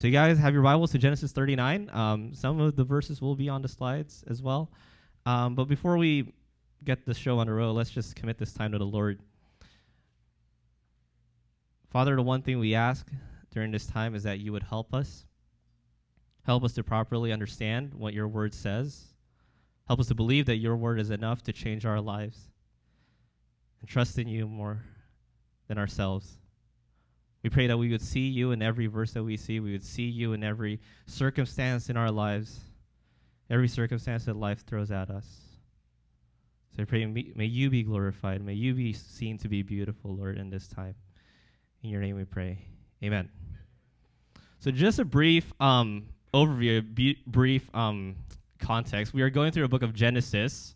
So you guys have your Bibles to Genesis 39. Um, some of the verses will be on the slides as well. Um, but before we get the show on the road, let's just commit this time to the Lord. Father, the one thing we ask during this time is that you would help us. Help us to properly understand what your word says. Help us to believe that your word is enough to change our lives and trust in you more than ourselves. We pray that we would see you in every verse that we see. We would see you in every circumstance in our lives, every circumstance that life throws at us. So I pray, may, you be glorified. May you be seen to be beautiful, Lord, in this time. In your name we pray. Amen. So, just a brief um, overview, brief um, context. We are going through a book of Genesis.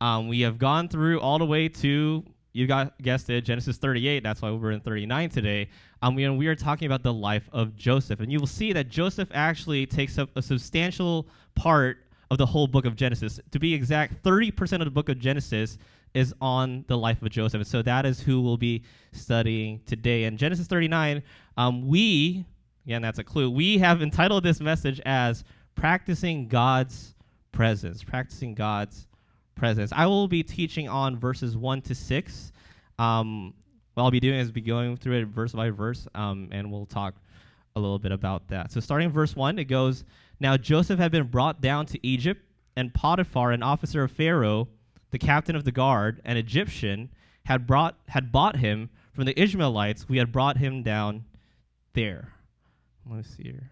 Um, we have gone through all the way to you got guessed it, Genesis 38. That's why we're in 39 today. Um, we, we are talking about the life of Joseph, and you will see that Joseph actually takes up a substantial part of the whole book of Genesis. To be exact, 30% of the book of Genesis is on the life of Joseph, and so that is who we'll be studying today. In Genesis 39, um, we again that's a clue. We have entitled this message as "Practicing God's Presence." Practicing God's presence. I will be teaching on verses 1 to 6. Um, what I'll be doing is be going through it verse by verse, um, and we'll talk a little bit about that. So, starting verse 1, it goes Now Joseph had been brought down to Egypt, and Potiphar, an officer of Pharaoh, the captain of the guard, an Egyptian, had, brought, had bought him from the Ishmaelites. We had brought him down there. Let me see here.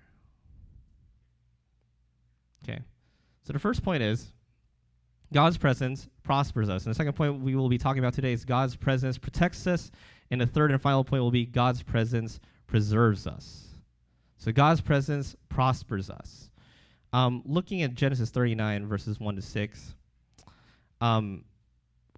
Okay. So, the first point is God's presence prospers us. And the second point we will be talking about today is God's presence protects us. And the third and final point will be God's presence preserves us. So God's presence prospers us. Um, looking at Genesis 39, verses 1 to 6, um,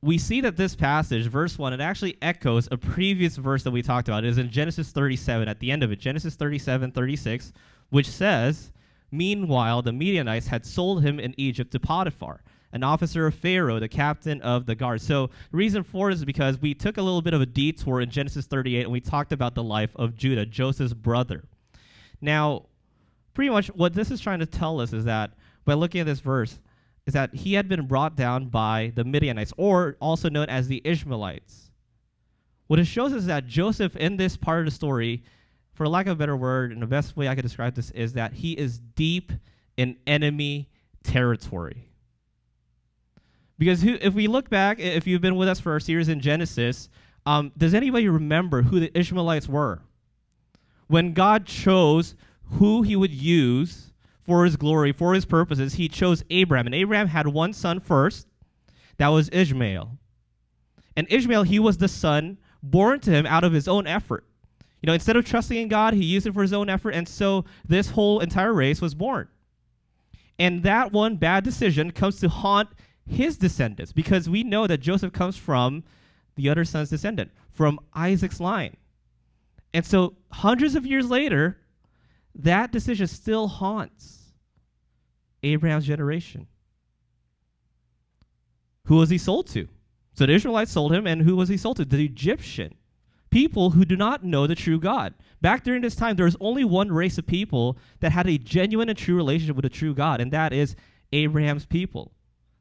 we see that this passage, verse 1, it actually echoes a previous verse that we talked about. It is in Genesis 37, at the end of it, Genesis 37, 36, which says, Meanwhile, the Midianites had sold him in Egypt to Potiphar an officer of Pharaoh, the captain of the guard. So, reason for is because we took a little bit of a detour in Genesis 38 and we talked about the life of Judah, Joseph's brother. Now, pretty much what this is trying to tell us is that by looking at this verse, is that he had been brought down by the Midianites, or also known as the Ishmaelites. What it shows is that Joseph, in this part of the story, for lack of a better word, and the best way I could describe this is that he is deep in enemy territory. Because who, if we look back, if you've been with us for our series in Genesis, um, does anybody remember who the Ishmaelites were? When God chose who he would use for his glory, for his purposes, he chose Abraham. And Abraham had one son first, that was Ishmael. And Ishmael, he was the son born to him out of his own effort. You know, instead of trusting in God, he used it for his own effort, and so this whole entire race was born. And that one bad decision comes to haunt his descendants, because we know that Joseph comes from the other son's descendant, from Isaac's line. And so, hundreds of years later, that decision still haunts Abraham's generation. Who was he sold to? So the Israelites sold him, and who was he sold to? The Egyptian. People who do not know the true God. Back during this time, there was only one race of people that had a genuine and true relationship with the true God, and that is Abraham's people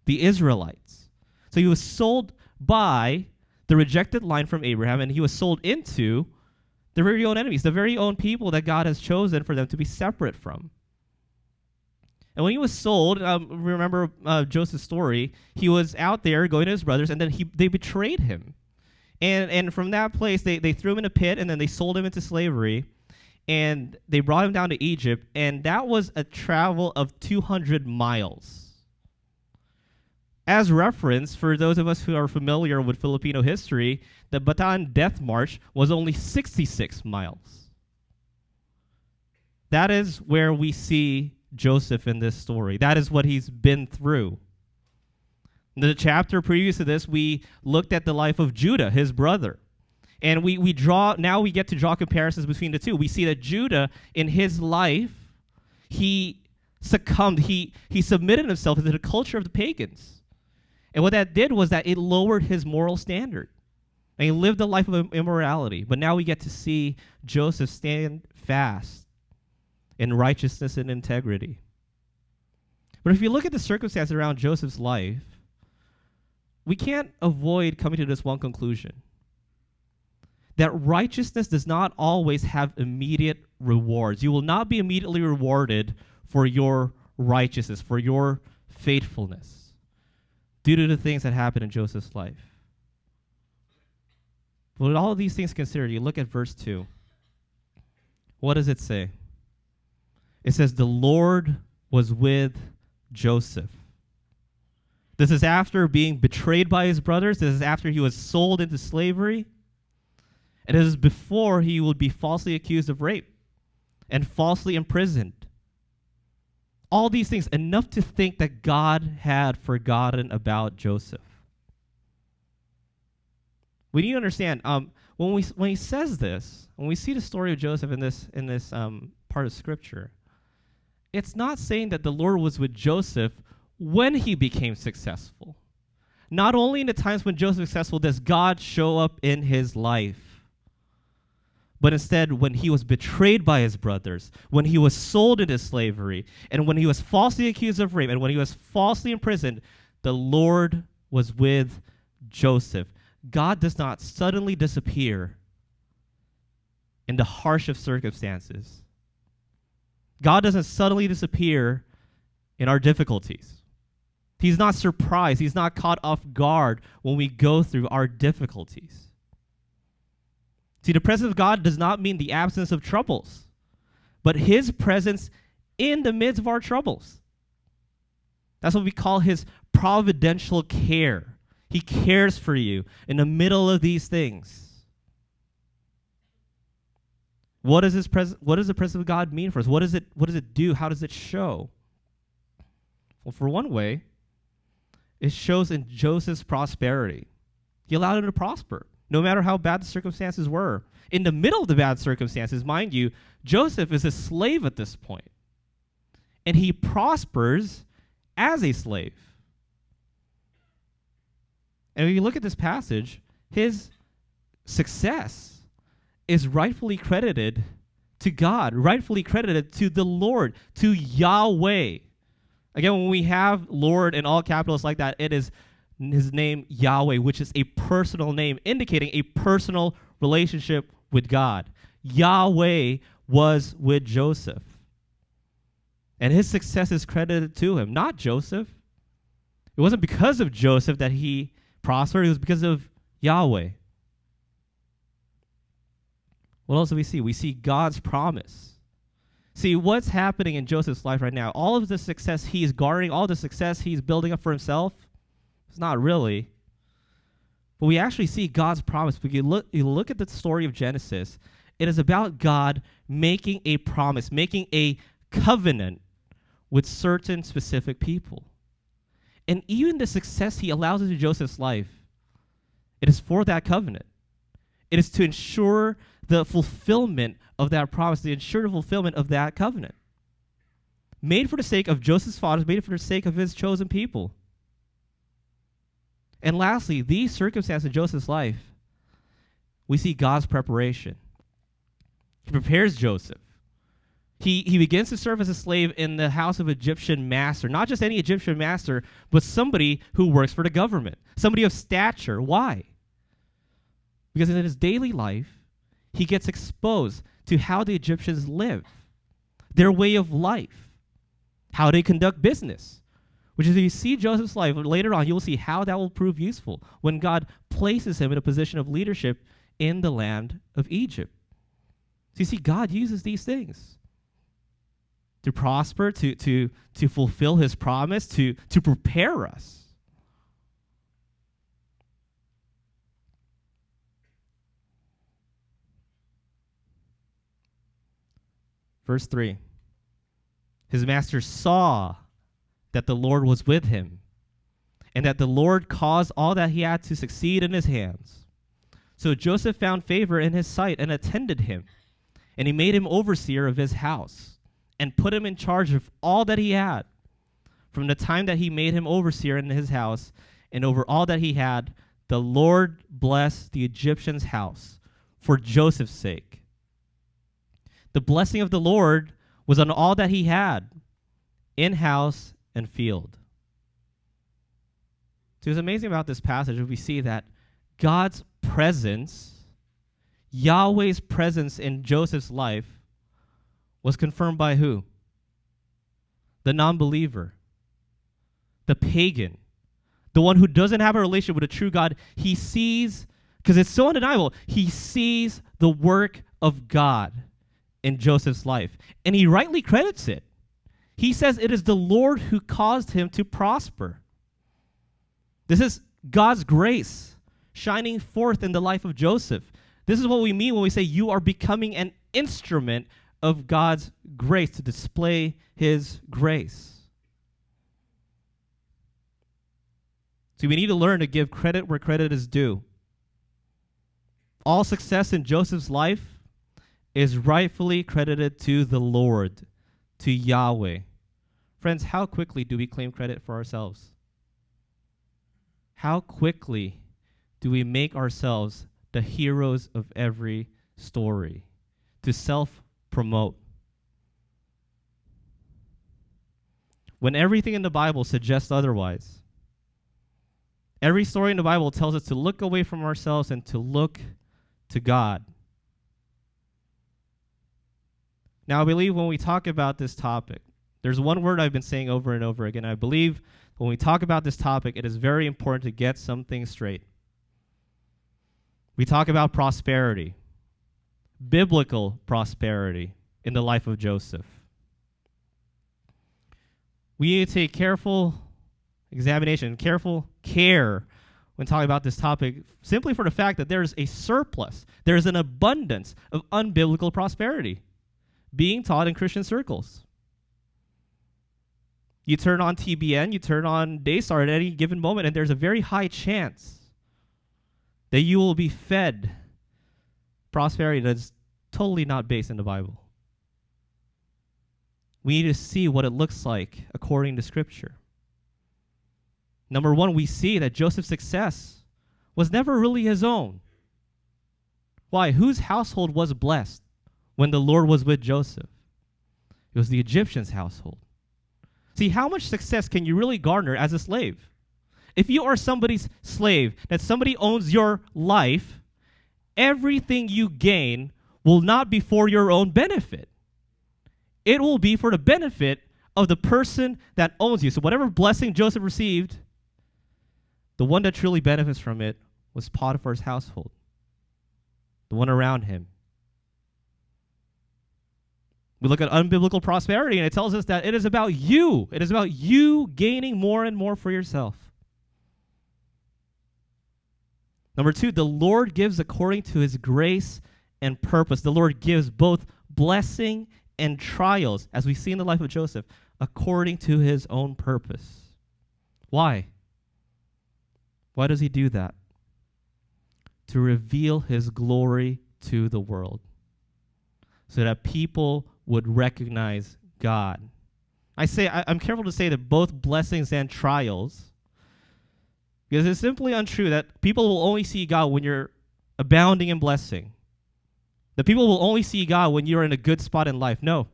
the Israelites. So he was sold by the rejected line from Abraham, and he was sold into their very own enemies, the very own people that God has chosen for them to be separate from. And when he was sold, um, remember uh, Joseph's story, he was out there going to his brothers, and then he, they betrayed him. And, and from that place, they, they threw him in a pit, and then they sold him into slavery, and they brought him down to Egypt, and that was a travel of 200 miles as reference, for those of us who are familiar with Filipino history, the Bataan Death March was only 66 miles. That is where we see Joseph in this story. That is what he's been through. In the chapter previous to this, we looked at the life of Judah, his brother. And we, we draw, now we get to draw comparisons between the two. We see that Judah, in his life, he succumbed, he, he submitted himself to the culture of the pagans. And what that did was that it lowered his moral standard. And he lived a life of immorality. But now we get to see Joseph stand fast in righteousness and integrity. But if you look at the circumstances around Joseph's life, we can't avoid coming to this one conclusion that righteousness does not always have immediate rewards. You will not be immediately rewarded for your righteousness, for your faithfulness, due to the things that happened in Joseph's life. But with all of these things considered, you look at verse 2. What does it say? It says, The Lord was with Joseph. This is after being betrayed by his brothers. This is after he was sold into slavery. And it is before he would be falsely accused of rape and falsely imprisoned. All these things, enough to think that God had forgotten about Joseph. We need to understand um, when we when he says this, when we see the story of Joseph in this in this um, part of Scripture, it's not saying that the Lord was with Joseph when he became successful. Not only in the times when Joseph was successful does God show up in his life but instead when he was betrayed by his brothers, when he was sold into slavery, and when he was falsely accused of rape, and when he was falsely imprisoned, the Lord was with Joseph. God does not suddenly disappear in the harsh of circumstances. God doesn't suddenly disappear in our difficulties. He's not surprised. He's not caught off guard when we go through our difficulties. See, the presence of God does not mean the absence of troubles, but his presence in the midst of our troubles. That's what we call his providential care. He cares for you in the middle of these things. What does, his pres- what does the presence of God mean for us? What does, it, what does it do? How does it show? Well, for one way, it shows in Joseph's prosperity. He allowed him to prosper no matter how bad the circumstances were. In the middle of the bad circumstances, mind you, Joseph is a slave at this point, and he prospers as a slave. And when you look at this passage, his success is rightfully credited to God, rightfully credited to the Lord, to Yahweh. Again, when we have Lord in all capitals like that, it is his name Yahweh, which is a personal name, indicating a personal relationship with God. Yahweh was with Joseph. And his success is credited to him, not Joseph. It wasn't because of Joseph that he prospered, it was because of Yahweh. What else do we see? We see God's promise. See, what's happening in Joseph's life right now? All of the success he's garnering, all the success he's building up for himself, not really. But we actually see God's promise. If you look, you look at the story of Genesis, it is about God making a promise, making a covenant with certain specific people. And even the success he allows into Joseph's life, it is for that covenant. It is to ensure the fulfillment of that promise, to ensure the fulfillment of that covenant. Made for the sake of Joseph's fathers, made for the sake of his chosen people. And lastly, these circumstances in Joseph's life, we see God's preparation. He prepares Joseph. He, he begins to serve as a slave in the house of Egyptian master, not just any Egyptian master, but somebody who works for the government, somebody of stature. Why? Because in his daily life, he gets exposed to how the Egyptians live, their way of life, how they conduct business, which is if you see Joseph's life later on, you will see how that will prove useful when God places him in a position of leadership in the land of Egypt. So you see, God uses these things to prosper, to, to, to fulfill his promise, to, to prepare us. Verse 3 His master saw that the Lord was with him, and that the Lord caused all that he had to succeed in his hands. So Joseph found favor in his sight and attended him, and he made him overseer of his house, and put him in charge of all that he had. From the time that he made him overseer in his house, and over all that he had, the Lord blessed the Egyptian's house for Joseph's sake. The blessing of the Lord was on all that he had, in house and field. So what's amazing about this passage is we see that God's presence, Yahweh's presence in Joseph's life, was confirmed by who? The non believer, the pagan, the one who doesn't have a relationship with a true God. He sees, because it's so undeniable, he sees the work of God in Joseph's life, and he rightly credits it. He says it is the Lord who caused him to prosper. This is God's grace shining forth in the life of Joseph. This is what we mean when we say you are becoming an instrument of God's grace to display his grace. So we need to learn to give credit where credit is due. All success in Joseph's life is rightfully credited to the Lord, to Yahweh. Friends, how quickly do we claim credit for ourselves? How quickly do we make ourselves the heroes of every story to self promote? When everything in the Bible suggests otherwise, every story in the Bible tells us to look away from ourselves and to look to God. Now, I believe when we talk about this topic, there's one word I've been saying over and over again. I believe when we talk about this topic, it is very important to get something straight. We talk about prosperity, biblical prosperity in the life of Joseph. We need to take careful examination, careful care when talking about this topic, simply for the fact that there's a surplus, there's an abundance of unbiblical prosperity being taught in Christian circles. You turn on TBN, you turn on Daystar at any given moment, and there's a very high chance that you will be fed prosperity that's totally not based in the Bible. We need to see what it looks like according to Scripture. Number one, we see that Joseph's success was never really his own. Why? Whose household was blessed when the Lord was with Joseph? It was the Egyptian's household. See, how much success can you really garner as a slave? If you are somebody's slave, that somebody owns your life, everything you gain will not be for your own benefit. It will be for the benefit of the person that owns you. So, whatever blessing Joseph received, the one that truly benefits from it was Potiphar's household, the one around him. We look at unbiblical prosperity, and it tells us that it is about you. It is about you gaining more and more for yourself. Number two, the Lord gives according to his grace and purpose. The Lord gives both blessing and trials, as we see in the life of Joseph, according to his own purpose. Why? Why does he do that? To reveal his glory to the world, so that people would recognize God. I say I, am careful to say that both blessings and trials, because it's simply untrue that people will only see God when you're abounding in blessing. The people will only see God when you're in a good spot in life. No.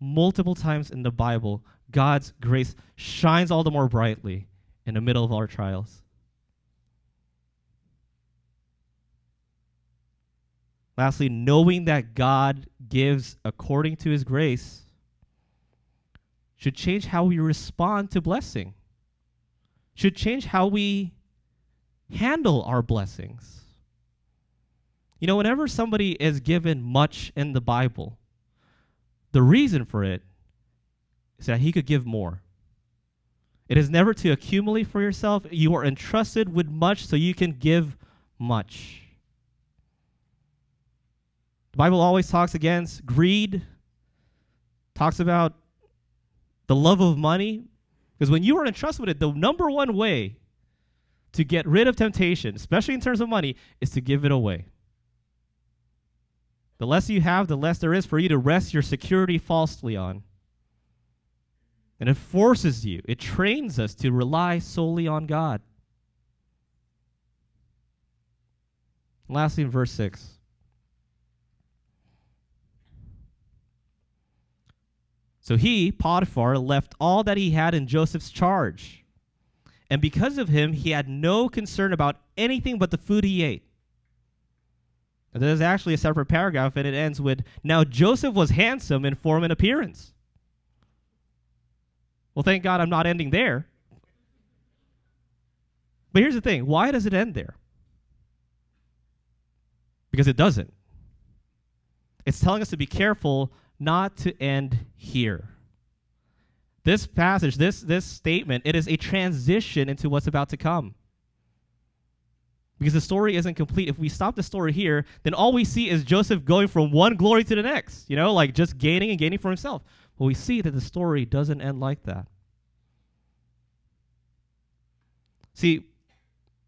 Multiple times in the Bible, God's grace shines all the more brightly in the middle of our trials. Lastly, knowing that God gives according to his grace should change how we respond to blessing, should change how we handle our blessings. You know, whenever somebody is given much in the Bible, the reason for it is that he could give more. It is never to accumulate for yourself. You are entrusted with much so you can give much. The Bible always talks against greed, talks about the love of money. Because when you are entrusted with it, the number one way to get rid of temptation, especially in terms of money, is to give it away. The less you have, the less there is for you to rest your security falsely on. And it forces you, it trains us to rely solely on God. lastly, in verse 6. So he, Potiphar, left all that he had in Joseph's charge. And because of him, he had no concern about anything but the food he ate. And there's actually a separate paragraph, and it ends with Now Joseph was handsome in form and appearance. Well, thank God I'm not ending there. But here's the thing why does it end there? Because it doesn't. It's telling us to be careful not to end here. This passage, this, this statement, it is a transition into what's about to come because the story isn't complete. If we stop the story here, then all we see is Joseph going from one glory to the next, you know, like just gaining and gaining for himself. But we see that the story doesn't end like that. See,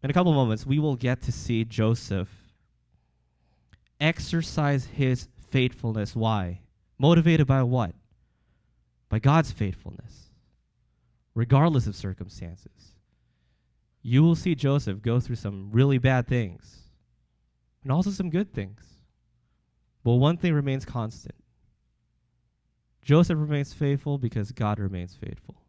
in a couple of moments, we will get to see Joseph exercise his faithfulness. Why? Motivated by what? By God's faithfulness, regardless of circumstances you will see Joseph go through some really bad things and also some good things. But one thing remains constant Joseph remains faithful because God remains faithful.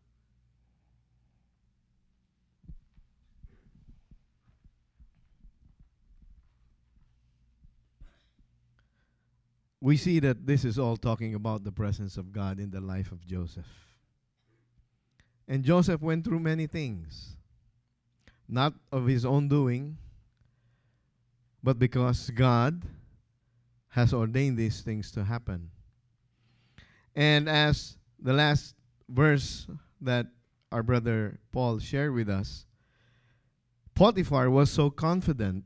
We see that this is all talking about the presence of God in the life of Joseph. And Joseph went through many things not of his own doing, but because God has ordained these things to happen. And as the last verse that our brother Paul shared with us, Potiphar was so confident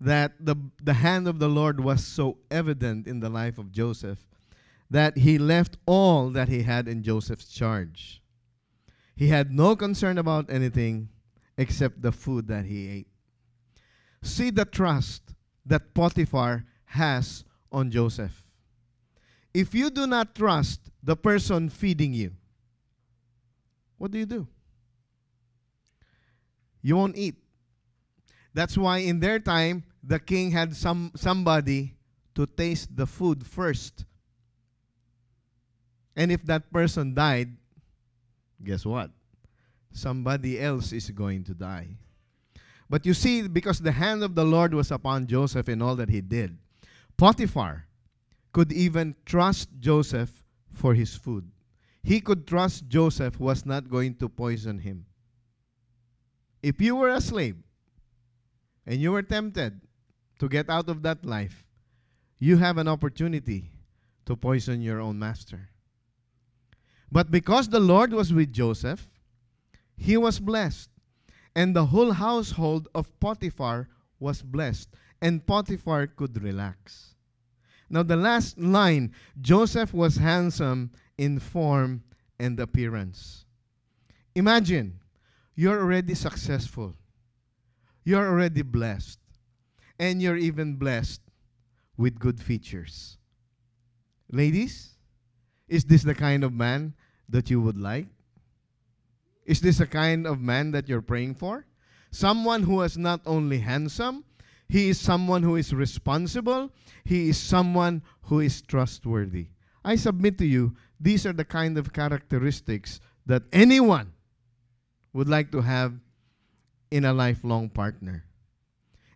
that the, the hand of the Lord was so evident in the life of Joseph that he left all that he had in Joseph's charge. He had no concern about anything except the food that he ate. See the trust that Potiphar has on Joseph. If you do not trust the person feeding you, what do you do? You won't eat. That's why in their time, the king had some, somebody to taste the food first. And if that person died, guess what? Somebody else is going to die. But you see, because the hand of the Lord was upon Joseph in all that he did, Potiphar could even trust Joseph for his food. He could trust Joseph was not going to poison him. If you were a slave and you were tempted to get out of that life, you have an opportunity to poison your own master. But because the Lord was with Joseph, he was blessed. And the whole household of Potiphar was blessed. And Potiphar could relax. Now, the last line Joseph was handsome in form and appearance. Imagine you're already successful, you're already blessed, and you're even blessed with good features. Ladies, is this the kind of man that you would like? Is this the kind of man that you're praying for? Someone who is not only handsome, he is someone who is responsible, he is someone who is trustworthy. I submit to you, these are the kind of characteristics that anyone would like to have in a lifelong partner.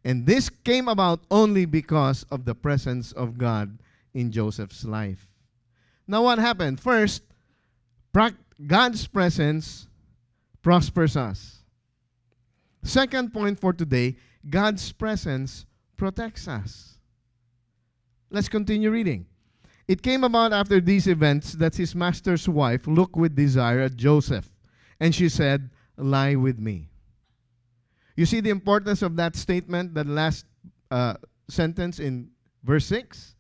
And this came about only because of the presence of God in Joseph's life. Now, what happened? First, God's presence prospers us. Second point for today God's presence protects us. Let's continue reading. It came about after these events that his master's wife looked with desire at Joseph, and she said, Lie with me. You see the importance of that statement, that last uh, sentence in verse 6?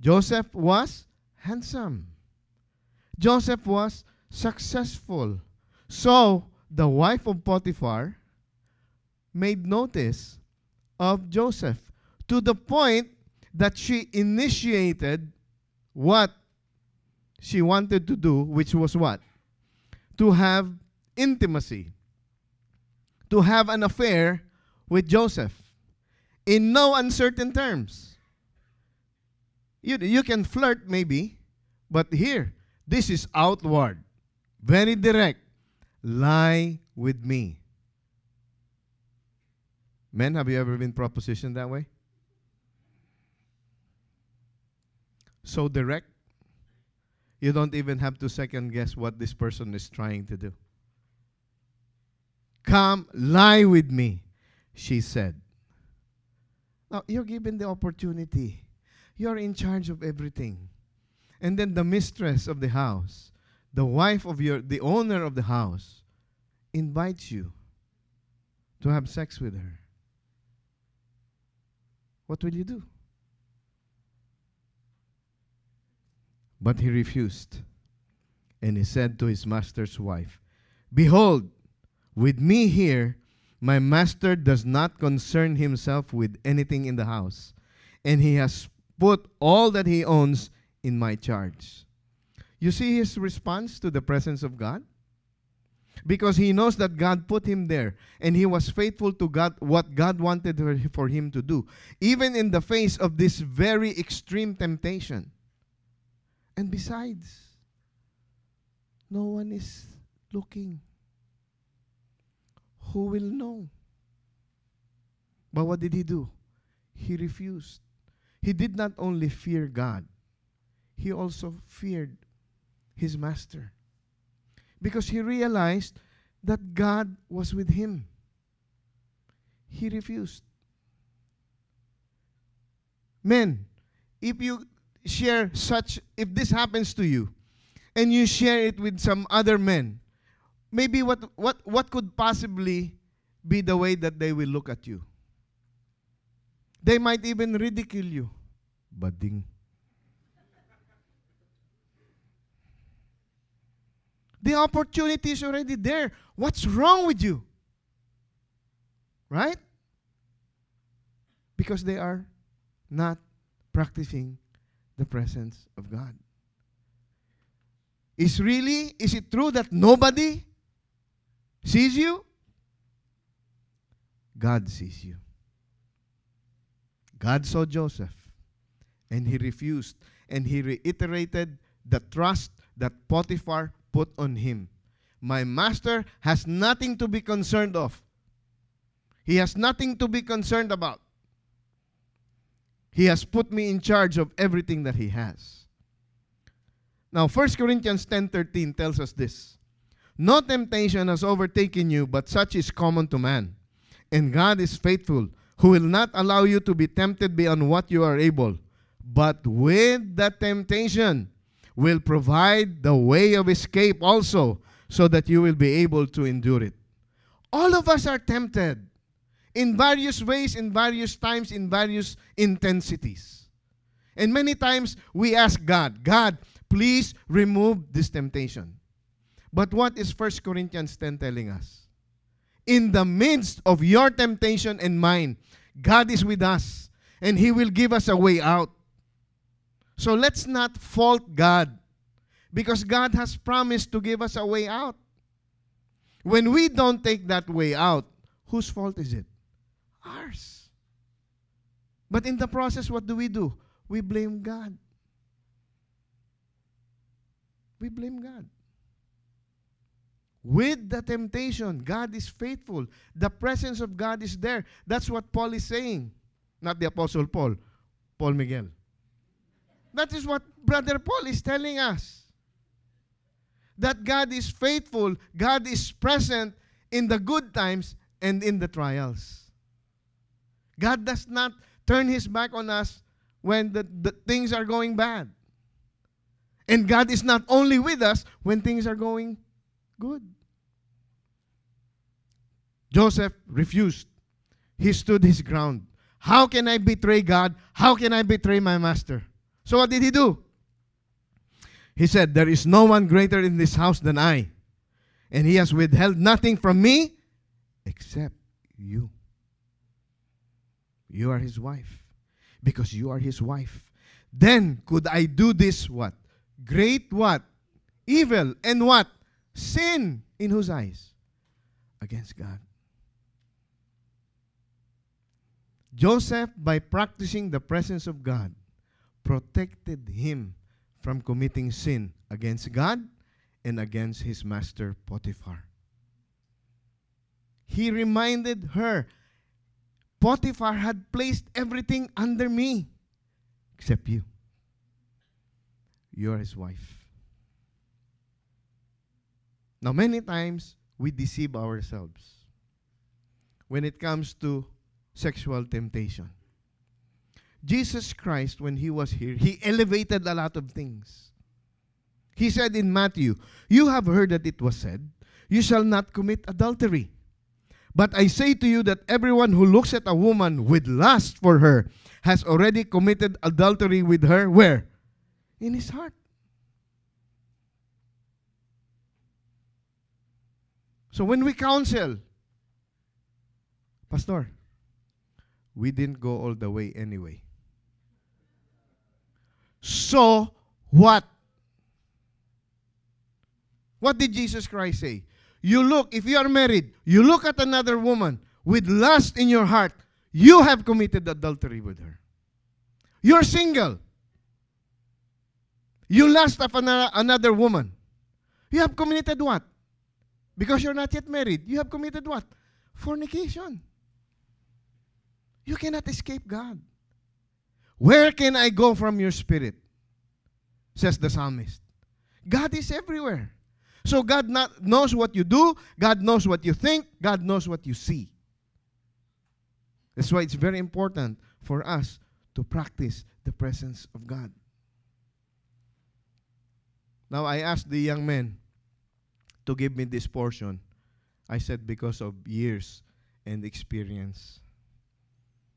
Joseph was handsome. Joseph was successful. So the wife of Potiphar made notice of Joseph to the point that she initiated what she wanted to do, which was what? To have intimacy, to have an affair with Joseph in no uncertain terms. You, you can flirt maybe, But here, this is outward, very direct. Lie with me. Men, have you ever been propositioned that way? So direct, you don't even have to second guess what this person is trying to do. Come, lie with me, she said. Now, you're given the opportunity. You're in charge of everything. And then the mistress of the house, the wife of your, the owner of the house, invites you to have sex with her. What will you do? But he refused. And he said to his master's wife, Behold, with me here, my master does not concern himself with anything in the house, and he has put all that he owns in my charge. You see his response to the presence of God? Because he knows that God put him there and he was faithful to God what God wanted for him to do even in the face of this very extreme temptation. And besides, no one is looking. Who will know? But what did he do? He refused. He did not only fear God, he also feared his master. Because he realized that God was with him. He refused. Men, if you share such, if this happens to you, and you share it with some other men, maybe what, what, what could possibly be the way that they will look at you? They might even ridicule you. Bading. The opportunity is already there. What's wrong with you? Right? Because they are not practicing the presence of God. Is really, is it true that nobody sees you? God sees you. God saw Joseph and he refused and he reiterated the trust that Potiphar put on him. My master has nothing to be concerned of. He has nothing to be concerned about. He has put me in charge of everything that he has. Now, 1 Corinthians 10:13 tells us this. No temptation has overtaken you, but such is common to man. And God is faithful, who will not allow you to be tempted beyond what you are able, but with the temptation will provide the way of escape also, so that you will be able to endure it. All of us are tempted in various ways, in various times, in various intensities. And many times we ask God, God, please remove this temptation. But what is 1 Corinthians 10 telling us? In the midst of your temptation and mine, God is with us and He will give us a way out. So let's not fault God because God has promised to give us a way out. When we don't take that way out, whose fault is it? Ours. But in the process, what do we do? We blame God. We blame God. With the temptation, God is faithful. The presence of God is there. That's what Paul is saying. Not the Apostle Paul, Paul Miguel. That is what Brother Paul is telling us. That God is faithful, God is present in the good times and in the trials. God does not turn his back on us when the, the things are going bad. And God is not only with us when things are going good. Joseph refused. He stood his ground. How can I betray God? How can I betray my master? So what did he do? He said, There is no one greater in this house than I, and he has withheld nothing from me except you. You are his wife. Because you are his wife. Then could I do this what? Great what? Evil and what? Sin in whose eyes? Against God. Joseph, by practicing the presence of God, protected him from committing sin against God and against his master Potiphar. He reminded her, Potiphar had placed everything under me except you. You are his wife. Now, many times we deceive ourselves when it comes to sexual temptation. Jesus Christ, when he was here, he elevated a lot of things. He said in Matthew, You have heard that it was said, You shall not commit adultery. But I say to you that everyone who looks at a woman with lust for her has already committed adultery with her. Where? In his heart. So when we counsel, Pastor, we didn't go all the way anyway. So what? What did Jesus Christ say? You look, if you are married, you look at another woman with lust in your heart, you have committed adultery with her. You're single. You lust of another woman. You have committed what? Because you're not yet married. You have committed what? Fornication. You cannot escape God. Where can I go from your spirit? Says the psalmist. God is everywhere. So God not, knows what you do, God knows what you think, God knows what you see. That's why it's very important for us to practice the presence of God. Now I asked the young men to give me this portion. I said because of years and experience.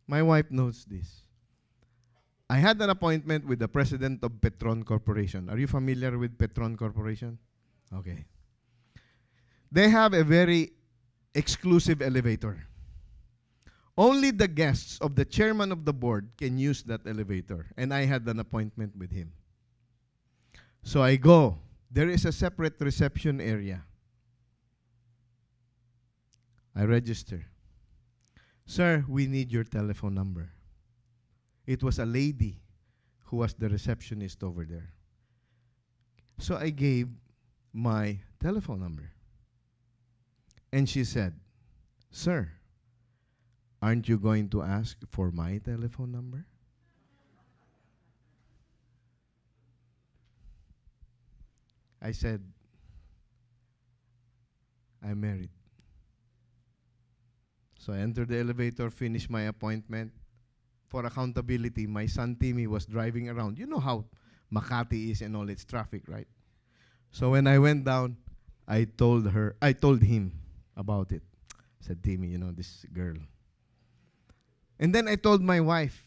My wife knows this. I had an appointment with the president of Petron Corporation. Are you familiar with Petron Corporation? Okay. They have a very exclusive elevator. Only the guests of the chairman of the board can use that elevator. And I had an appointment with him. So I go. There is a separate reception area. I register. Sir, we need your telephone number. It was a lady who was the receptionist over there. So I gave my telephone number. And she said, Sir, aren't you going to ask for my telephone number? I said, I'm married. So I entered the elevator, finished my appointment. For accountability, my son Timmy was driving around. You know how Makati is and all its traffic, right? So when I went down, I told her, I told him about it. Said, Timmy, you know, this girl. And then I told my wife.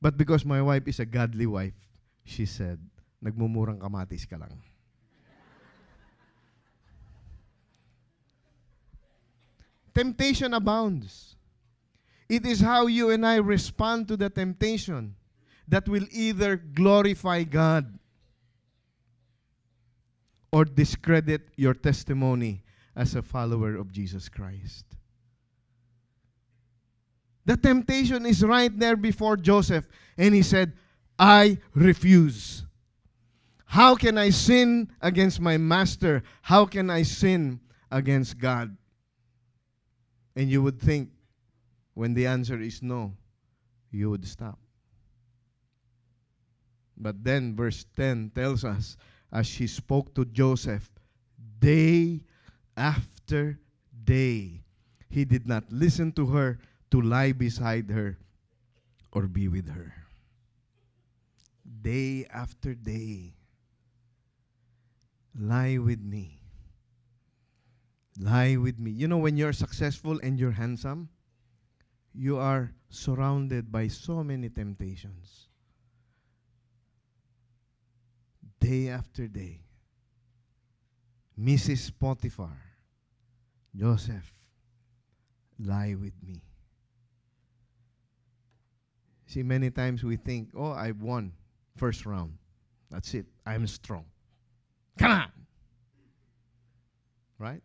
But because my wife is a godly wife, she said, nagmumurang kamatis ka lang. Temptation abounds. It is how you and I respond to the temptation that will either glorify God or discredit your testimony as a follower of Jesus Christ. The temptation is right there before Joseph, and he said, I refuse. How can I sin against my master? How can I sin against God? And you would think, when the answer is no, you would stop. But then verse 10 tells us as she spoke to Joseph day after day. He did not listen to her to lie beside her or be with her. Day after day. Lie with me. Lie with me. You know, when you're successful and you're handsome, you are surrounded by so many temptations. day after day. Mrs. Potiphar, Joseph, lie with me. See, many times we think, oh, I won first round. That's it. I'm strong. Come on. Right?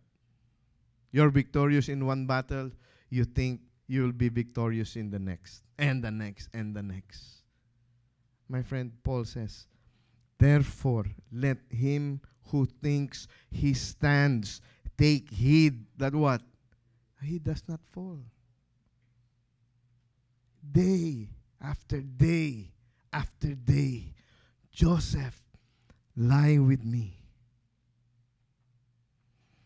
You're victorious in one battle, you think you'll be victorious in the next, and the next, and the next. My friend Paul says, Therefore, let him who thinks he stands take heed that what? He does not fall. Day after day after day, Joseph, lie with me.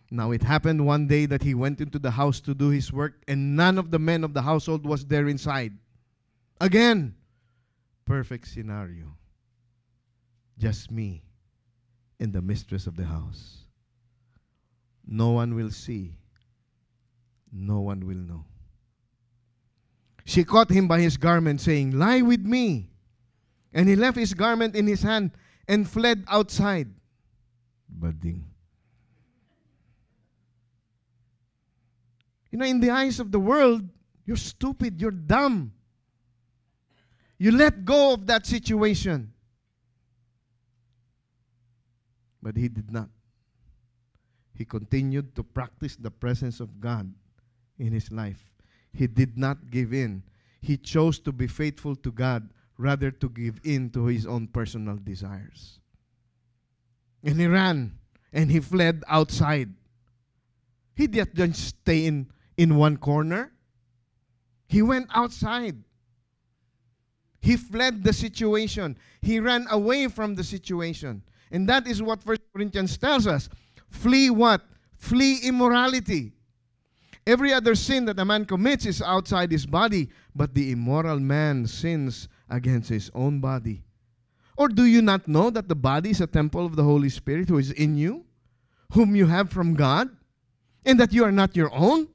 Now it happened one day that he went into the house to do his work, and none of the men of the household was there inside. Again, perfect scenario. Just me and the mistress of the house. No one will see, no one will know. She caught him by his garment, saying, Lie with me. And he left his garment in his hand and fled outside. Bading. You know, in the eyes of the world, you're stupid, you're dumb. You let go of that situation. But he did not. He continued to practice the presence of God in his life. He did not give in. He chose to be faithful to God rather to give in to his own personal desires. And he ran and he fled outside. He didn't stay in, in one corner. He went outside. He fled the situation. He ran away from the situation. And that is what First Corinthians tells us. Flee what? Flee immorality. Every other sin that a man commits is outside his body, but the immoral man sins against his own body. Or do you not know that the body is a temple of the Holy Spirit who is in you, whom you have from God, and that you are not your own?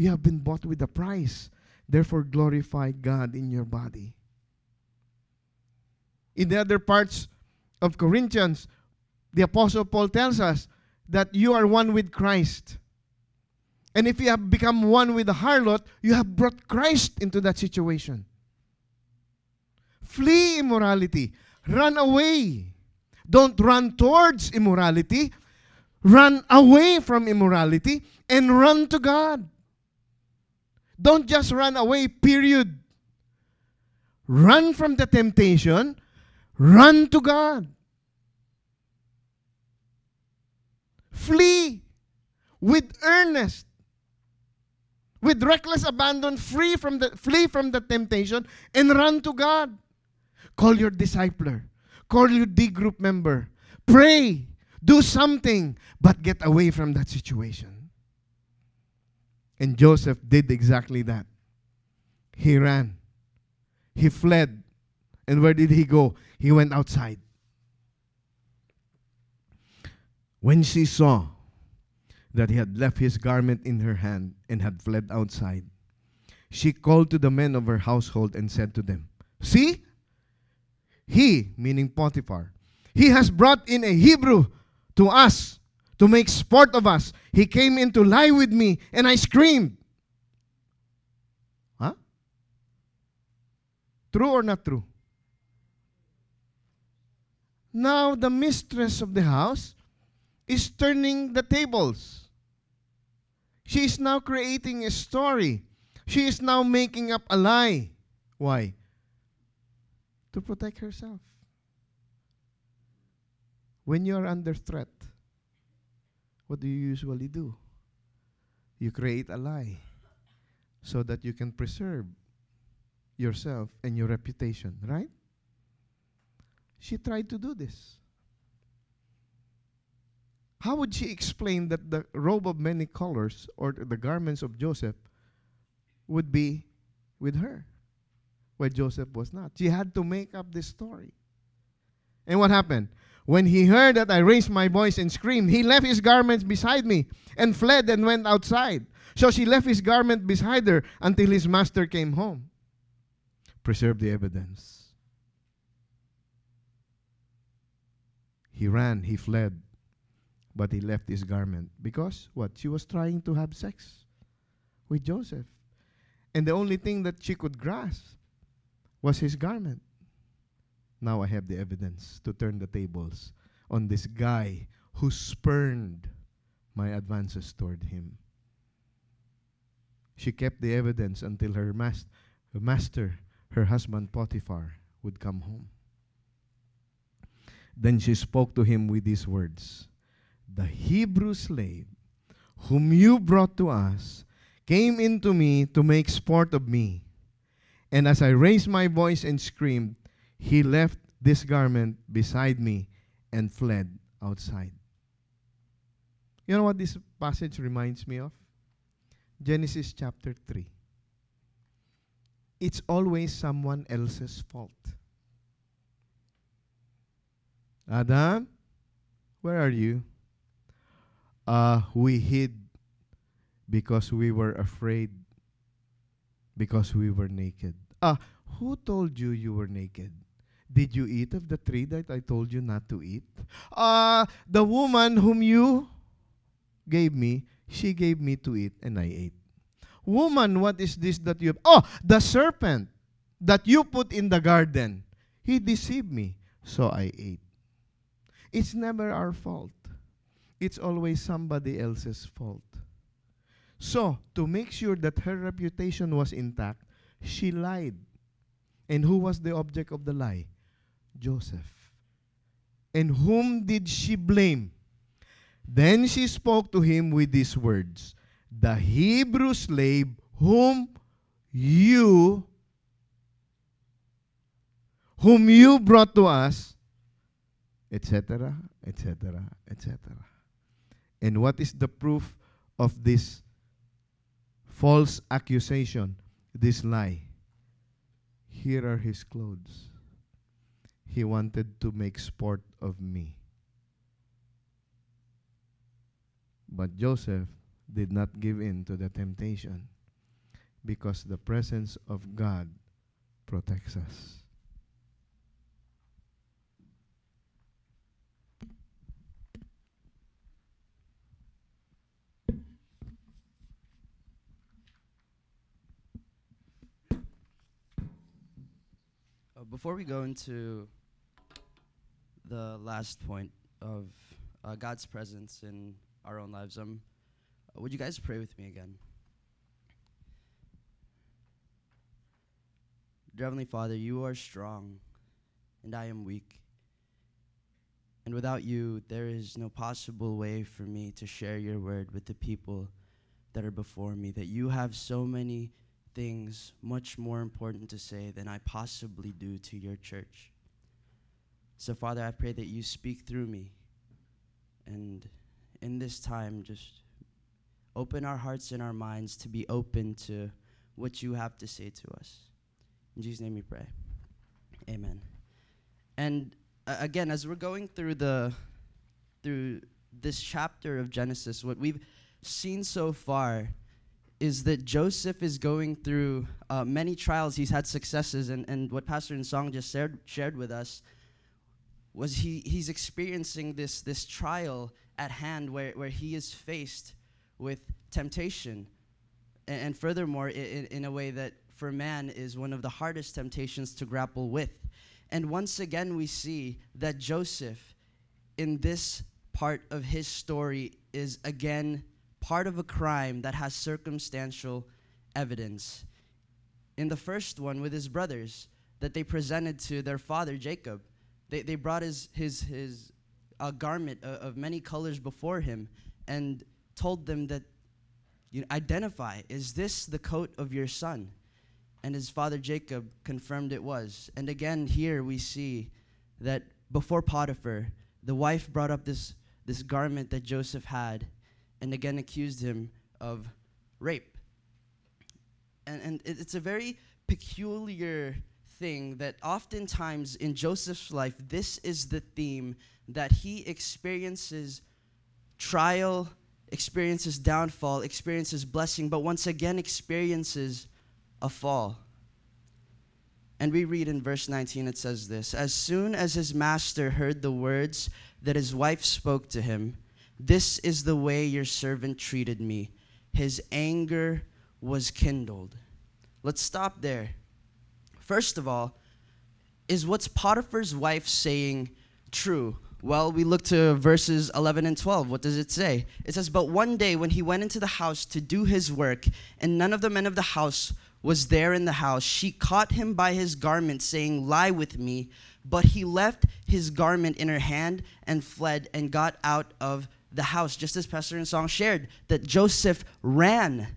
You have been bought with a price. Therefore, glorify God in your body. In the other parts of Corinthians, the Apostle Paul tells us that you are one with Christ. And if you have become one with the harlot, you have brought Christ into that situation. Flee immorality. Run away. Don't run towards immorality. Run away from immorality and run to God. Don't just run away, period. Run from the temptation, run to God. Flee with earnest, with reckless abandon, free from the, flee from the temptation, and run to God. Call your discipler, call your D group member, pray, do something, but get away from that situation. And Joseph did exactly that. He ran, he fled. And where did he go? He went outside. When she saw that he had left his garment in her hand and had fled outside, she called to the men of her household and said to them, See, he, meaning Potiphar, he has brought in a Hebrew to us to make sport of us. He came in to lie with me, and I screamed. Huh? True or not true? Now the mistress of the house is turning the tables. She is now creating a story. She is now making up a lie. Why? To protect herself. When you are under threat, what do you usually do? You create a lie so that you can preserve yourself and your reputation, right? She tried to do this. How would she explain that the robe of many colors or the garments of Joseph would be with her, where Joseph was not? She had to make up this story. And what happened? When he heard that I raised my voice and screamed, he left his garments beside me and fled and went outside. So she left his garment beside her until his master came home. Preserve the evidence. He ran, he fled, but he left his garment. Because what? She was trying to have sex with Joseph. And the only thing that she could grasp was his garment. Now I have the evidence to turn the tables on this guy who spurned my advances toward him. She kept the evidence until her, mas- her master, her husband Potiphar, would come home. Then she spoke to him with these words The Hebrew slave whom you brought to us came into me to make sport of me. And as I raised my voice and screamed, he left this garment beside me and fled outside. You know what this passage reminds me of? Genesis chapter 3. It's always someone else's fault. Adam, where are you? Uh, we hid because we were afraid, because we were naked. Ah, who told you you were naked? Did you eat of the tree that I told you not to eat? Uh, the woman whom you gave me, she gave me to eat, and I ate. Woman, what is this that you have? Oh, the serpent that you put in the garden. He deceived me, so I ate. It's never our fault. It's always somebody else's fault. So, to make sure that her reputation was intact, she lied. And who was the object of the lie? Joseph. And whom did she blame? Then she spoke to him with these words The Hebrew slave whom you whom you brought to us etc., etc., etc. And what is the proof of this false accusation, this lie? Here are his clothes. He wanted to make sport of me. But Joseph did not give in to the temptation because the presence of God protects us. Uh, before we go into the last point of uh, God's presence in our own lives, um, would you guys pray with me again? Dear Heavenly Father, you are strong, and I am weak. And without you, there is no possible way for me to share your word with the people that are before me. That you have so many things much more important to say than I possibly do to your church. So, Father, I pray that you speak through me. And in this time, just open our hearts and our minds to be open to what you have to say to us. In Jesus' name we pray. Amen. And uh, again, as we're going through the through this chapter of Genesis, what we've seen so far is that Joseph is going through uh, many trials. He's had successes, and, and what Pastor Song just shared, shared with us was he, he's experiencing this, this trial at hand where, where he is faced with temptation. And, and furthermore, in, in a way that for man is one of the hardest temptations to grapple with. And once again, we see that Joseph, in this part of his story, is again part of a crime that has circumstantial evidence. In the first one, with his brothers, that they presented to their father Jacob, they, they brought his, his, his uh, garment of, of many colors before him and told them that, you know, identify, is this the coat of your son? And his father Jacob confirmed it was. And again, here we see that before Potiphar, the wife brought up this, this garment that Joseph had and again accused him of rape. And, and it's a very peculiar thing that oftentimes in Joseph's life, this is the theme that he experiences trial, experiences downfall, experiences blessing, but once again experiences a fall. And we read in verse 19, it says this As soon as his master heard the words that his wife spoke to him, this is the way your servant treated me. His anger was kindled. Let's stop there. First of all, is what's Potiphar's wife saying true? Well, we look to verses 11 and 12. What does it say? It says, But one day when he went into the house to do his work, and none of the men of the house was there in the house, she caught him by his garment, saying, Lie with me. But he left his garment in her hand and fled and got out of the house. Just as Pastor and Song shared, that Joseph ran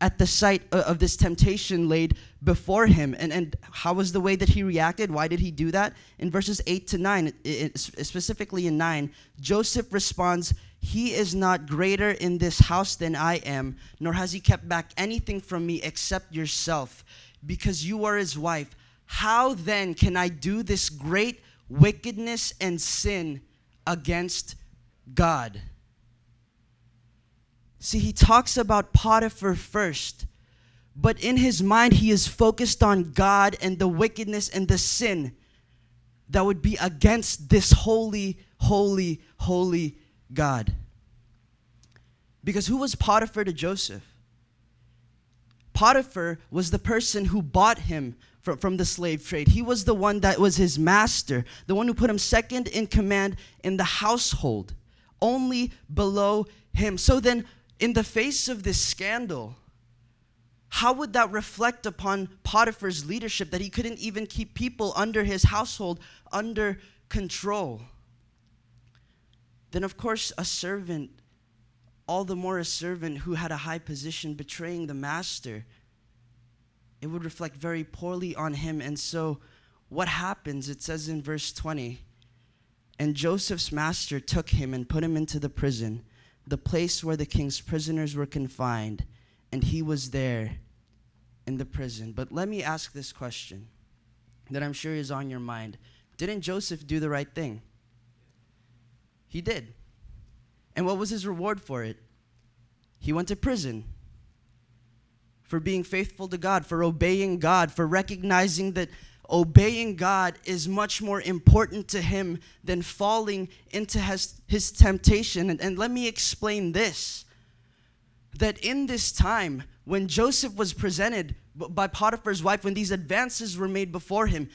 at the sight of this temptation laid before him. And, and how was the way that he reacted? Why did he do that? In verses 8 to 9, it, it, specifically in 9, Joseph responds, He is not greater in this house than I am, nor has he kept back anything from me except yourself, because you are his wife. How then can I do this great wickedness and sin against God? See, he talks about Potiphar first, but in his mind, he is focused on God and the wickedness and the sin that would be against this holy, holy, holy God. Because who was Potiphar to Joseph? Potiphar was the person who bought him from, from the slave trade. He was the one that was his master, the one who put him second in command in the household, only below him. So then, in the face of this scandal, how would that reflect upon Potiphar's leadership that he couldn't even keep people under his household under control? Then, of course, a servant, all the more a servant who had a high position betraying the master, it would reflect very poorly on him. And so, what happens? It says in verse 20 And Joseph's master took him and put him into the prison the place where the king's prisoners were confined, and he was there in the prison. But let me ask this question that I'm sure is on your mind. Didn't Joseph do the right thing? He did. And what was his reward for it? He went to prison for being faithful to God, for obeying God, for recognizing that obeying God is much more important to him than falling into his, his temptation. And, and let me explain this that in this time, when Joseph was presented by Potiphar's wife, when these advances were made before him,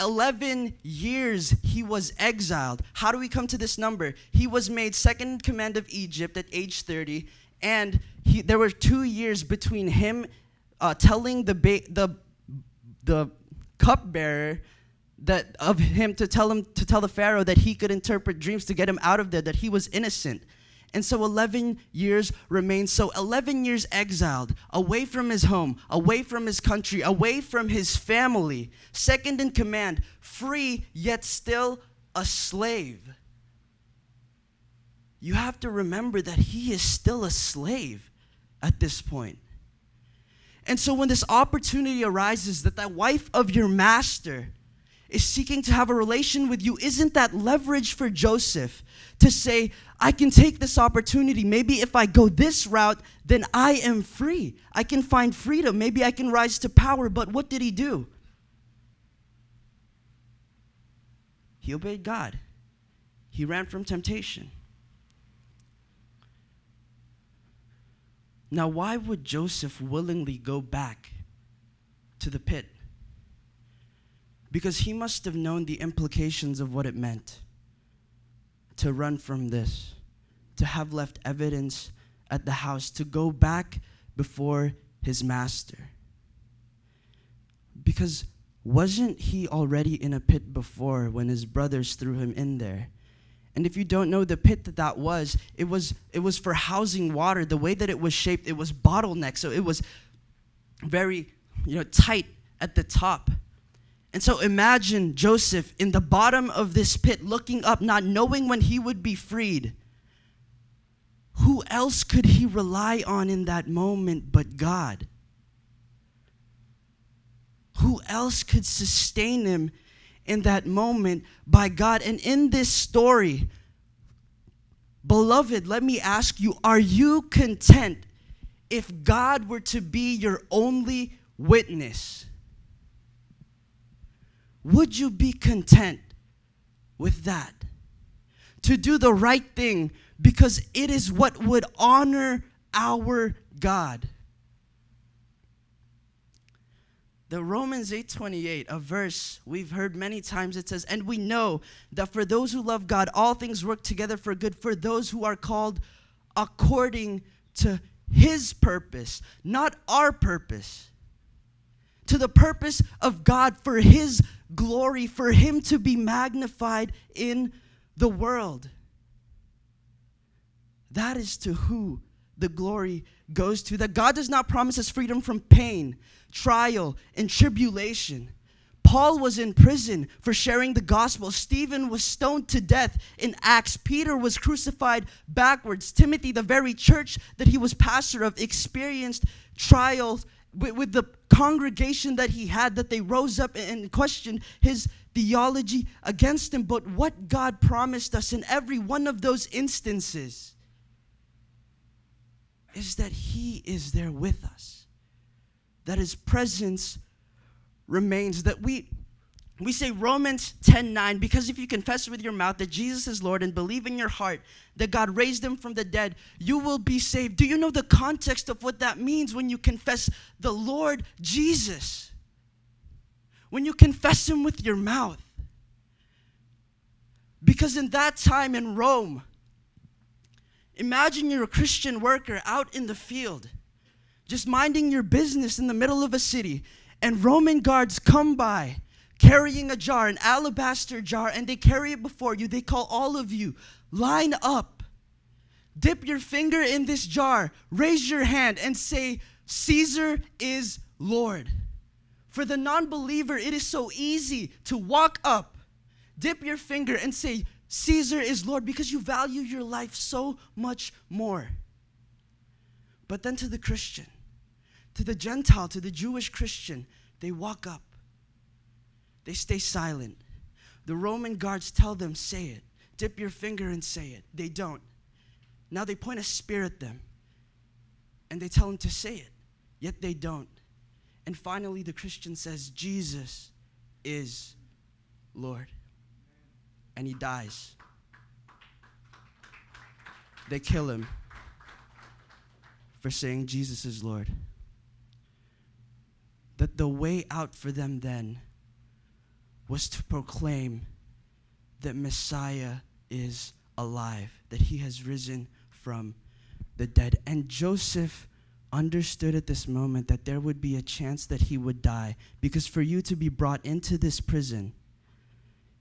11 years he was exiled. How do we come to this number? He was made second in command of Egypt at age 30, and he, there were two years between him uh, telling the, ba- the, the cupbearer that of him to tell him to tell the pharaoh that he could interpret dreams to get him out of there that he was innocent. And so 11 years remains so 11 years exiled away from his home away from his country away from his family. Second in command free yet still a slave. You have to remember that he is still a slave at this point and so when this opportunity arises that the wife of your master is seeking to have a relation with you, isn't that leverage for Joseph to say, I can take this opportunity. Maybe if I go this route, then I am free. I can find freedom. Maybe I can rise to power. But what did he do? He obeyed God, he ran from temptation. Now, why would Joseph willingly go back to the pit? Because he must have known the implications of what it meant to run from this, to have left evidence at the house, to go back before his master. Because wasn't he already in a pit before when his brothers threw him in there? And if you don't know the pit that that was, it was it was for housing water. The way that it was shaped, it was bottleneck, so it was very you know tight at the top. And so imagine Joseph in the bottom of this pit looking up, not knowing when he would be freed. Who else could he rely on in that moment but God? Who else could sustain him in that moment by God. And in this story, beloved, let me ask you are you content if God were to be your only witness? Would you be content with that? To do the right thing because it is what would honor our God. The Romans 8:28, a verse we've heard many times it says, "And we know that for those who love God, all things work together for good for those who are called according to his purpose, not our purpose." to the purpose of God for His glory, for Him to be magnified in the world. That is to who the glory goes to. That God does not promise us freedom from pain, trial, and tribulation. Paul was in prison for sharing the gospel. Stephen was stoned to death in Acts. Peter was crucified backwards. Timothy, the very church that he was pastor of, experienced trials with, the congregation that he had, that they rose up and questioned his theology against him. But what God promised us in every one of those instances is that he is there with us, that his presence remains that we we say Romans 10 9, because if you confess with your mouth that Jesus is Lord and believe in your heart that God raised him from the dead, you will be saved. Do you know the context of what that means when you confess the Lord Jesus? When you confess him with your mouth. Because in that time in Rome, imagine you're a Christian worker out in the field, just minding your business in the middle of a city and Roman guards come by carrying a jar, an alabaster jar, and they carry it before you. They call all of you, line up, dip your finger in this jar, raise your hand, and say, Caesar is Lord. For the non believer, it is so easy to walk up, dip your finger, and say, Caesar is Lord, because you value your life so much more. But then to the Christian, to the Gentile, to the Jewish Christian, they walk up. They stay silent. The Roman guards tell them, say it. Dip your finger and say it. They don't. Now they point a spear at them and they tell them to say it, yet they don't. And finally, the Christian says, Jesus is Lord. And he dies. They kill him for saying Jesus is Lord that the way out for them then was to proclaim that Messiah is alive, that he has risen from the dead. And Joseph understood at this moment that there would be a chance that he would die because for you to be brought into this prison,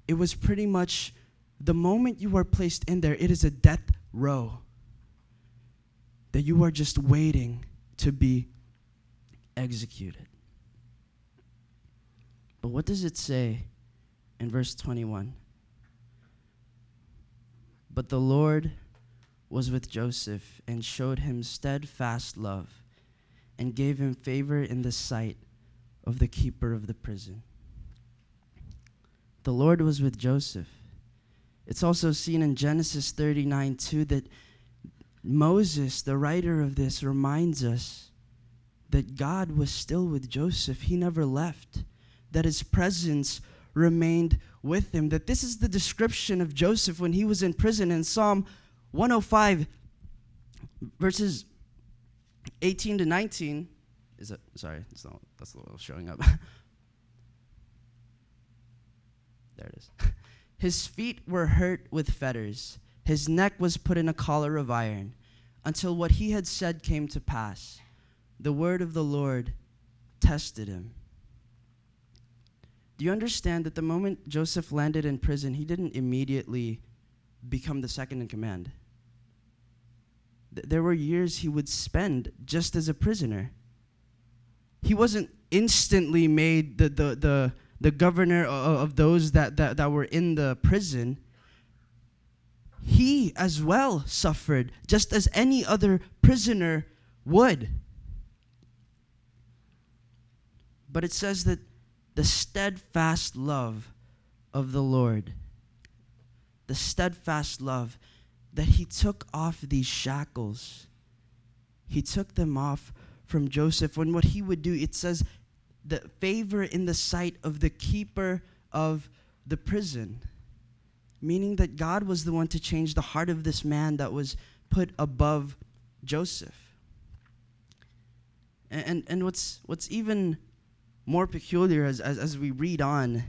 it was pretty much the moment you are placed in there, it is a death row. That you are just waiting to be executed. But what does it say in verse 21? But the Lord was with Joseph and showed him steadfast love and gave him favor in the sight of the keeper of the prison. The Lord was with Joseph. It's also seen in Genesis 39 2 that Moses, the writer of this, reminds us that God was still with Joseph. He never left that his presence remained with him. That this is the description of Joseph when he was in prison in Psalm 105, verses 18 to 19. Is it? Sorry, it's not, that's showing up. there it is. His feet were hurt with fetters, his neck was put in a collar of iron, until what he had said came to pass. The word of the Lord tested him. Do you understand that the moment Joseph landed in prison, he didn't immediately become the second in command? Th- there were years he would spend just as a prisoner. He wasn't instantly made the, the, the, the governor of, of those that, that, that were in the prison. He as well suffered, just as any other prisoner would. But it says that the steadfast love of the Lord. The steadfast love that He took off these shackles. He took them off from Joseph. When what He would do, it says, the favor in the sight of the keeper of the prison. Meaning that God was the one to change the heart of this man that was put above Joseph. And, and, what's, what's even more peculiar as, as, as we read on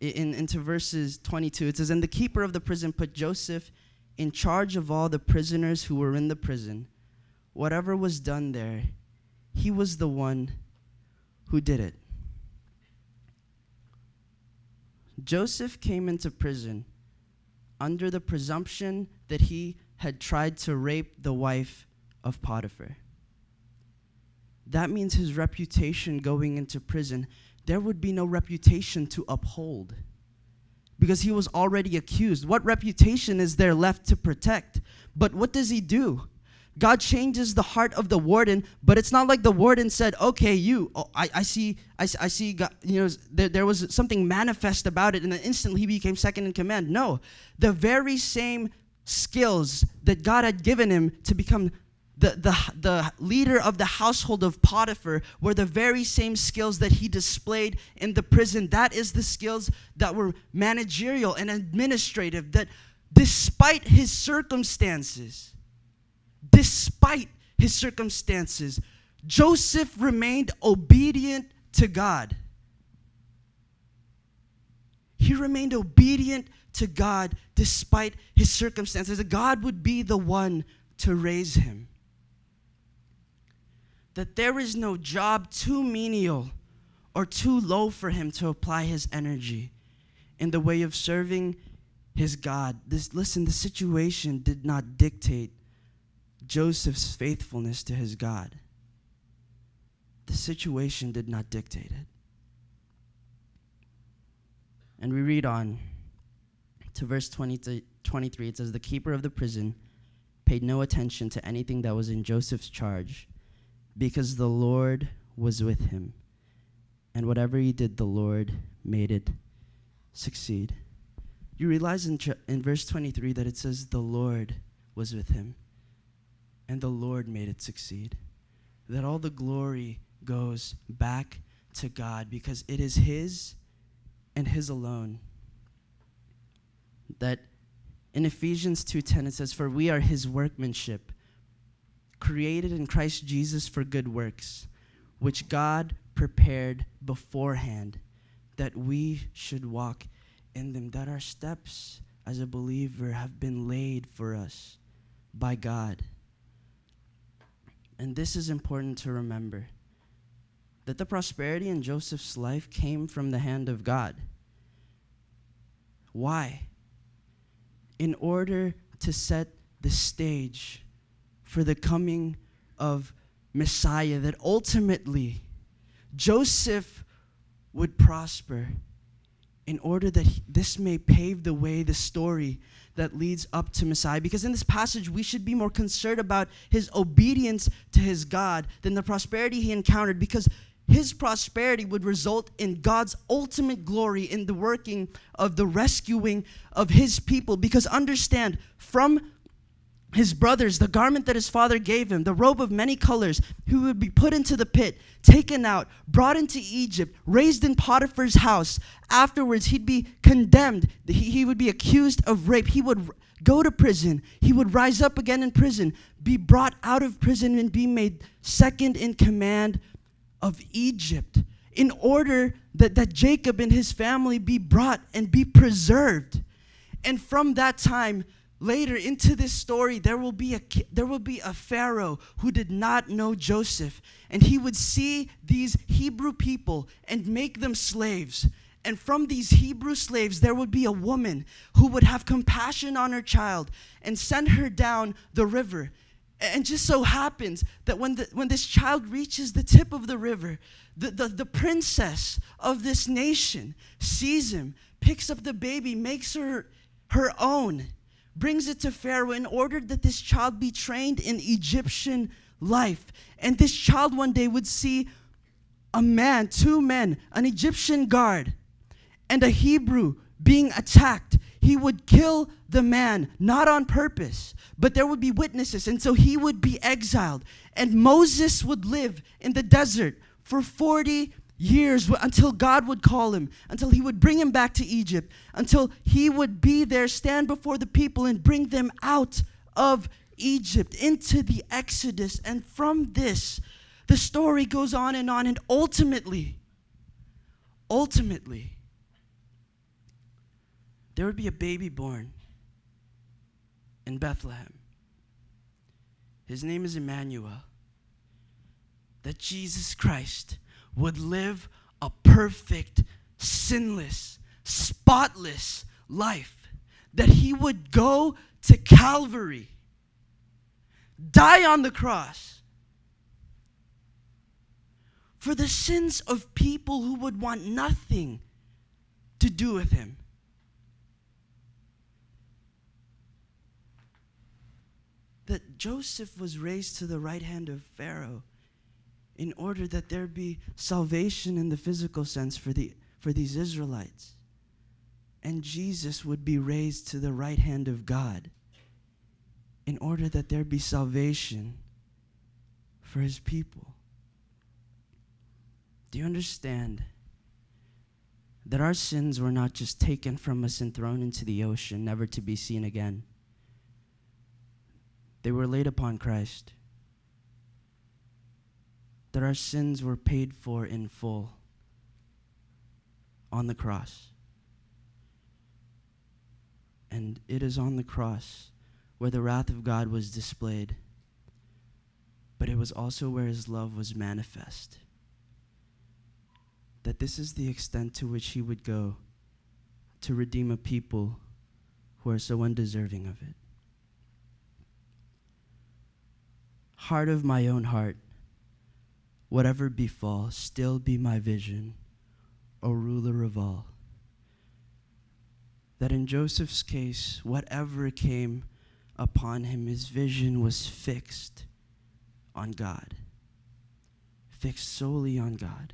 in, into verses 22. It says, And the keeper of the prison put Joseph in charge of all the prisoners who were in the prison. Whatever was done there, he was the one who did it. Joseph came into prison under the presumption that he had tried to rape the wife of Potiphar. That means his reputation going into prison, there would be no reputation to uphold because he was already accused. What reputation is there left to protect? But what does he do? God changes the heart of the warden, but it's not like the warden said, "Okay, you, oh, I, I see, I, I see, God, you know, there, there was something manifest about it, and then instantly he became second in command." No, the very same skills that God had given him to become the, the, the leader of the household of Potiphar were the very same skills that he displayed in the prison. That is the skills that were managerial and administrative, that despite his circumstances, despite his circumstances, Joseph remained obedient to God. He remained obedient to God despite his circumstances. God would be the one to raise him. That there is no job too menial or too low for him to apply his energy in the way of serving his God. This listen, the situation did not dictate Joseph's faithfulness to his God. The situation did not dictate it. And we read on to verse 20 23. It says, The keeper of the prison paid no attention to anything that was in Joseph's charge because the Lord was with him. And whatever he did, the Lord made it succeed. You realize in, in verse 23 that it says, The Lord was with him and the Lord made it succeed. That all the glory goes back to God because it is His and His alone. That in Ephesians 2:10 it says for we are his workmanship created in Christ Jesus for good works which God prepared beforehand that we should walk in them that our steps as a believer have been laid for us by God and this is important to remember that the prosperity in Joseph's life came from the hand of God. Why? In order to set the stage for the coming of Messiah, that ultimately Joseph would prosper in order that he, this may pave the way, the story that leads up to Messiah. Because in this passage, we should be more concerned about his obedience to his God than the prosperity he encountered, because his prosperity would result in God's ultimate glory in the working of the rescuing of his people. Because understand, from his brothers, the garment that his father gave him, the robe of many colors, who would be put into the pit, taken out, brought into Egypt, raised in Potiphar's house. Afterwards, he'd be condemned. He, he would be accused of rape. He would go to prison. He would rise up again in prison, be brought out of prison, and be made second in command of Egypt in order that, that Jacob and his family be brought and be preserved. And from that time, later into this story there will be a there will be a pharaoh who did not know Joseph and he would see these Hebrew people and make them slaves. And from these Hebrew slaves there would be a woman who would have compassion on her child and send her down the river. And just so happens that when, the, when this child reaches the tip of the river, the, the, the princess of this nation sees him, picks up the baby, makes her her own, brings it to Pharaoh in order that this child be trained in Egyptian life. And this child one day would see a man, two men, an Egyptian guard, and a Hebrew being attacked. He would kill the man, not on purpose, but there would be witnesses. And so he would be exiled. And Moses would live in the desert for 40 years until God would call him, until he would bring him back to Egypt, until he would be there, stand before the people, and bring them out of Egypt into the Exodus. And from this, the story goes on and on, and ultimately, ultimately, there would be a baby born in Bethlehem. His name is Emmanuel. That Jesus Christ would live a perfect, sinless, spotless life, that he would go to Calvary, die on the cross for the sins of people who would want nothing to do with him. That Joseph was raised to the right hand of Pharaoh in order that there be salvation in the physical sense for, the, for these Israelites. And Jesus would be raised to the right hand of God in order that there be salvation for his people. Do you understand that our sins were not just taken from us and thrown into the ocean, never to be seen again? They were laid upon Christ. That our sins were paid for in full on the cross. And it is on the cross where the wrath of God was displayed, but it was also where his love was manifest. That this is the extent to which he would go to redeem a people who are so undeserving of it. Heart of my own heart, whatever befall, still be my vision, O ruler of all that in Joseph's case, whatever came upon him, his vision was fixed on God, fixed solely on God.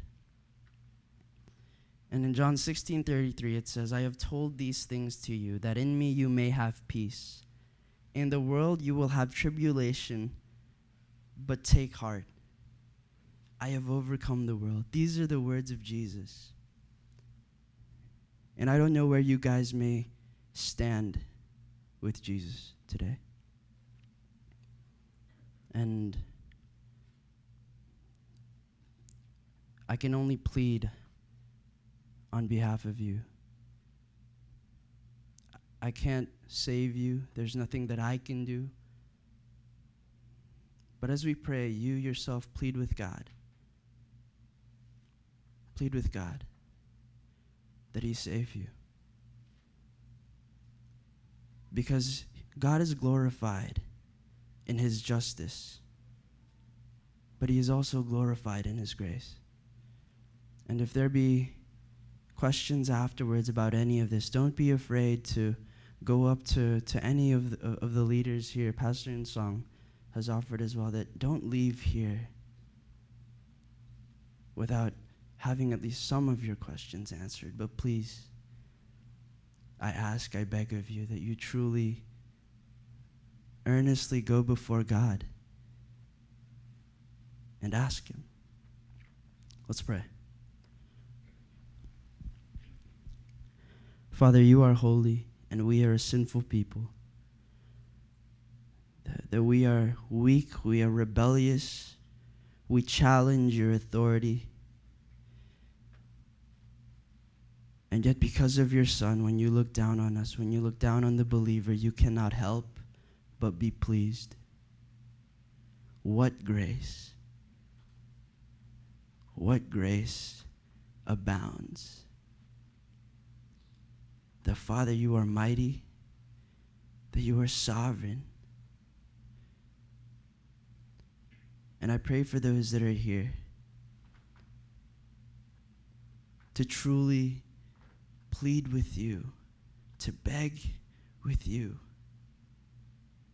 And in John 16 33, it says, I have told these things to you, that in me you may have peace. In the world you will have tribulation, but take heart. I have overcome the world. These are the words of Jesus. And I don't know where you guys may stand with Jesus today. And I can only plead on behalf of you. I can't save you, there's nothing that I can do. But as we pray, you yourself plead with God. Plead with God that He save you. Because God is glorified in His justice, but He is also glorified in His grace. And if there be questions afterwards about any of this, don't be afraid to go up to, to any of the, of the leaders here. Pastor Song has offered as well that don't leave here without having at least some of your questions answered. But please, I ask, I beg of you that you truly, earnestly go before God and ask Him. Let's pray. Father, you are holy, and we are a sinful people. That, we are weak, we are rebellious, we challenge your authority. And yet, because of your Son, when you look down on us, when you look down on the believer, you cannot help but be pleased. What grace! What grace abounds. The Father, you are mighty, that you are sovereign. And I pray for those that are here to truly plead with you, to beg with you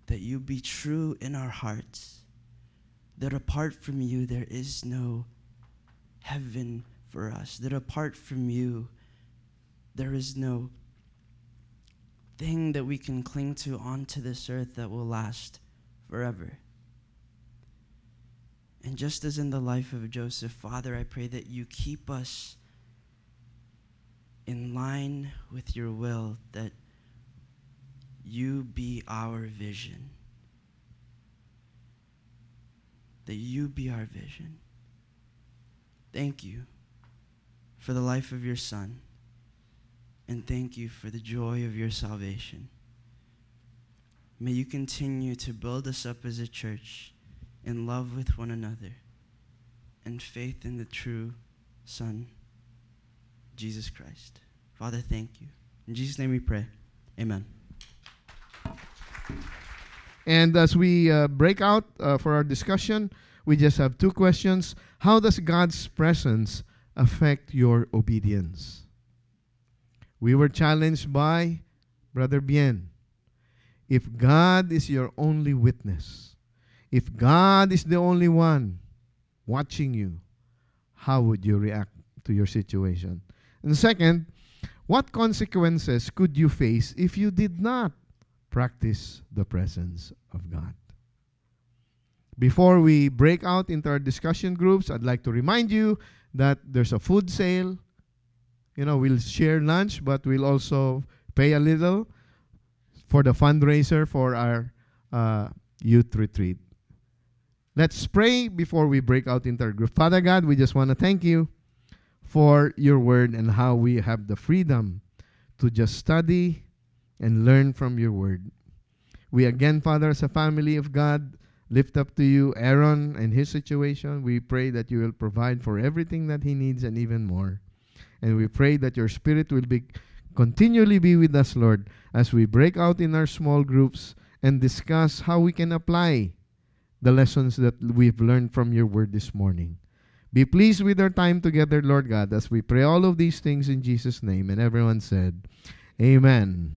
that you be true in our hearts, that apart from you there is no heaven for us, that apart from you there is no thing that we can cling to onto this earth that will last forever. And just as in the life of Joseph, Father, I pray that you keep us in line with your will, that you be our vision. That you be our vision. Thank you for the life of your Son. And thank you for the joy of your salvation. May you continue to build us up as a church in love with one another and faith in the true Son, Jesus Christ. Father, thank you. In Jesus' name we pray. Amen. And as we uh, break out uh, for our discussion, we just have two questions. How does God's presence affect your obedience? We were challenged by Brother Bien. If God is your only witness, if God is the only one watching you, how would you react to your situation? And second, what consequences could you face if you did not practice the presence of God? Before we break out into our discussion groups, I'd like to remind you that there's a food sale. You know, we'll share lunch, but we'll also pay a little for the fundraiser for our uh, youth retreat. Let's pray before we break out into our group. Father God, we just want to thank you for your word and how we have the freedom to just study and learn from your word. We again, Father, as a family of God, lift up to you Aaron and his situation. We pray that you will provide for everything that he needs and even more. And we pray that your spirit will be continually be with us, Lord, as we break out in our small groups and discuss how we can apply the lessons that we've learned from your word this morning. Be pleased with our time together, Lord God, as we pray all of these things in Jesus' name. And everyone said, Amen.